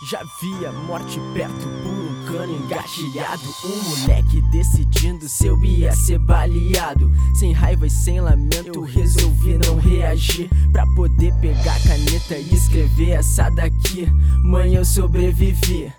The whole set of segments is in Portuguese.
Já via morte perto por um cano engatilhado. Um moleque decidindo se eu ia ser baleado. Sem raiva e sem lamento, eu resolvi não reagir. Pra poder pegar a caneta e escrever essa daqui. Mãe, eu sobrevivi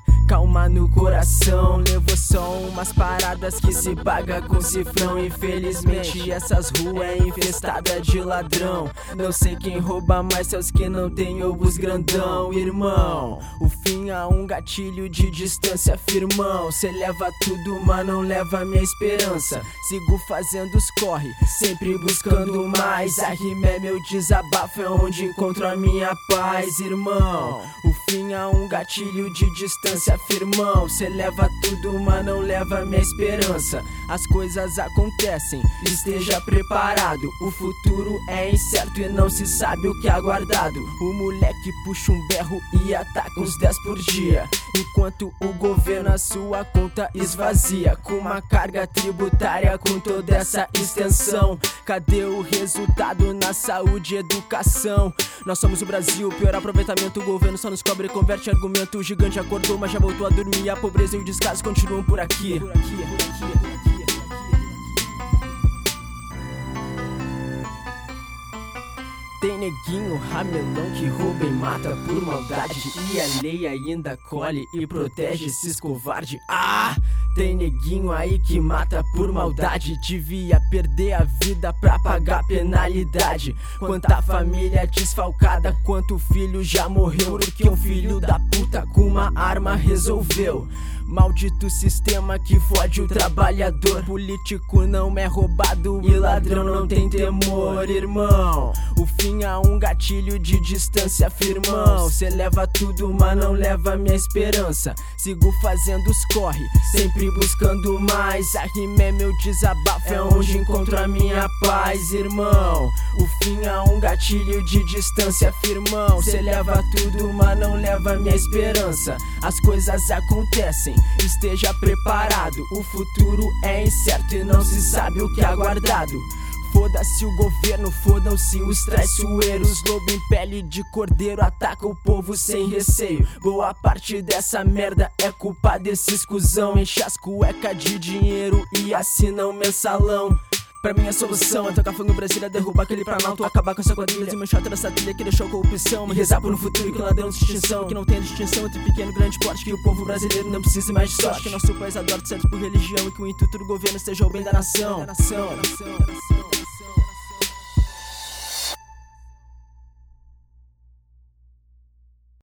calma no coração. Levou só umas paradas que se paga com cifrão. Infelizmente, essas ruas é infestada de ladrão. Não sei quem rouba mais, seus que não tem ovos grandão, irmão. O fim a um gatilho de distância, firmão. Cê leva tudo, mas não leva minha esperança. Sigo fazendo os corre, sempre buscando mais. A rima é meu desabafo, é onde encontro a minha paz, irmão. O fim a um gatilho de distância, firmão. Cê leva tudo, mas não leva minha esperança. As coisas acontecem, esteja preparado. O futuro é incerto e não se sabe o que é aguardado. O moleque puxa um berro e ataca uns 10 por dia. Enquanto o governo a sua conta esvazia. Com uma carga tributária com toda essa extensão. Cadê o resultado na saúde e educação? Nós somos o Brasil, pior aproveitamento. O governo só nos cobre e converte argumento. O gigante acordou, mas já voltou a dormir. A pobreza e o descaso continuam por aqui. Por aqui, por aqui, por aqui. Tem neguinho ramelão que rouba e mata por maldade E a lei ainda colhe e protege esses covardes Ah! Tem neguinho aí que mata por maldade. Devia perder a vida pra pagar penalidade. Quanta família desfalcada, quanto filho já morreu. Porque um filho da puta com uma arma resolveu Maldito sistema que fode o trabalhador. Político não é roubado e ladrão não tem temor, irmão. O fim a um gatilho de distância, firmão. Cê leva tudo, mas não leva minha esperança. Sigo fazendo os corre, sempre buscando mais. A rima é meu desabafo, é onde encontro a minha paz, irmão. O fim a um gatilho de distância, firmão. Cê leva tudo, mas não leva minha esperança. As coisas acontecem esteja preparado. O futuro é incerto e não se sabe o que é aguardado. Foda-se o governo, fodam-se os traiçoeiros. Lobo em pele de cordeiro ataca o povo sem receio. Boa parte dessa merda é culpa desses cuzão. Enche as cueca de dinheiro e assina um mensalão. Pra mim a solução é tocar fogo no Brasil, é derrubar aquele planalto, acabar com essa quadrilha, desmanchar essa trilha que deixou corrupção, e rezar por um futuro que não deu distinção, que não tem distinção entre pequeno e grande porte, que o povo brasileiro não precisa mais de sorte, que nosso país adora certo por religião e que o intuito do governo seja o bem da nação. Da nação, da nação.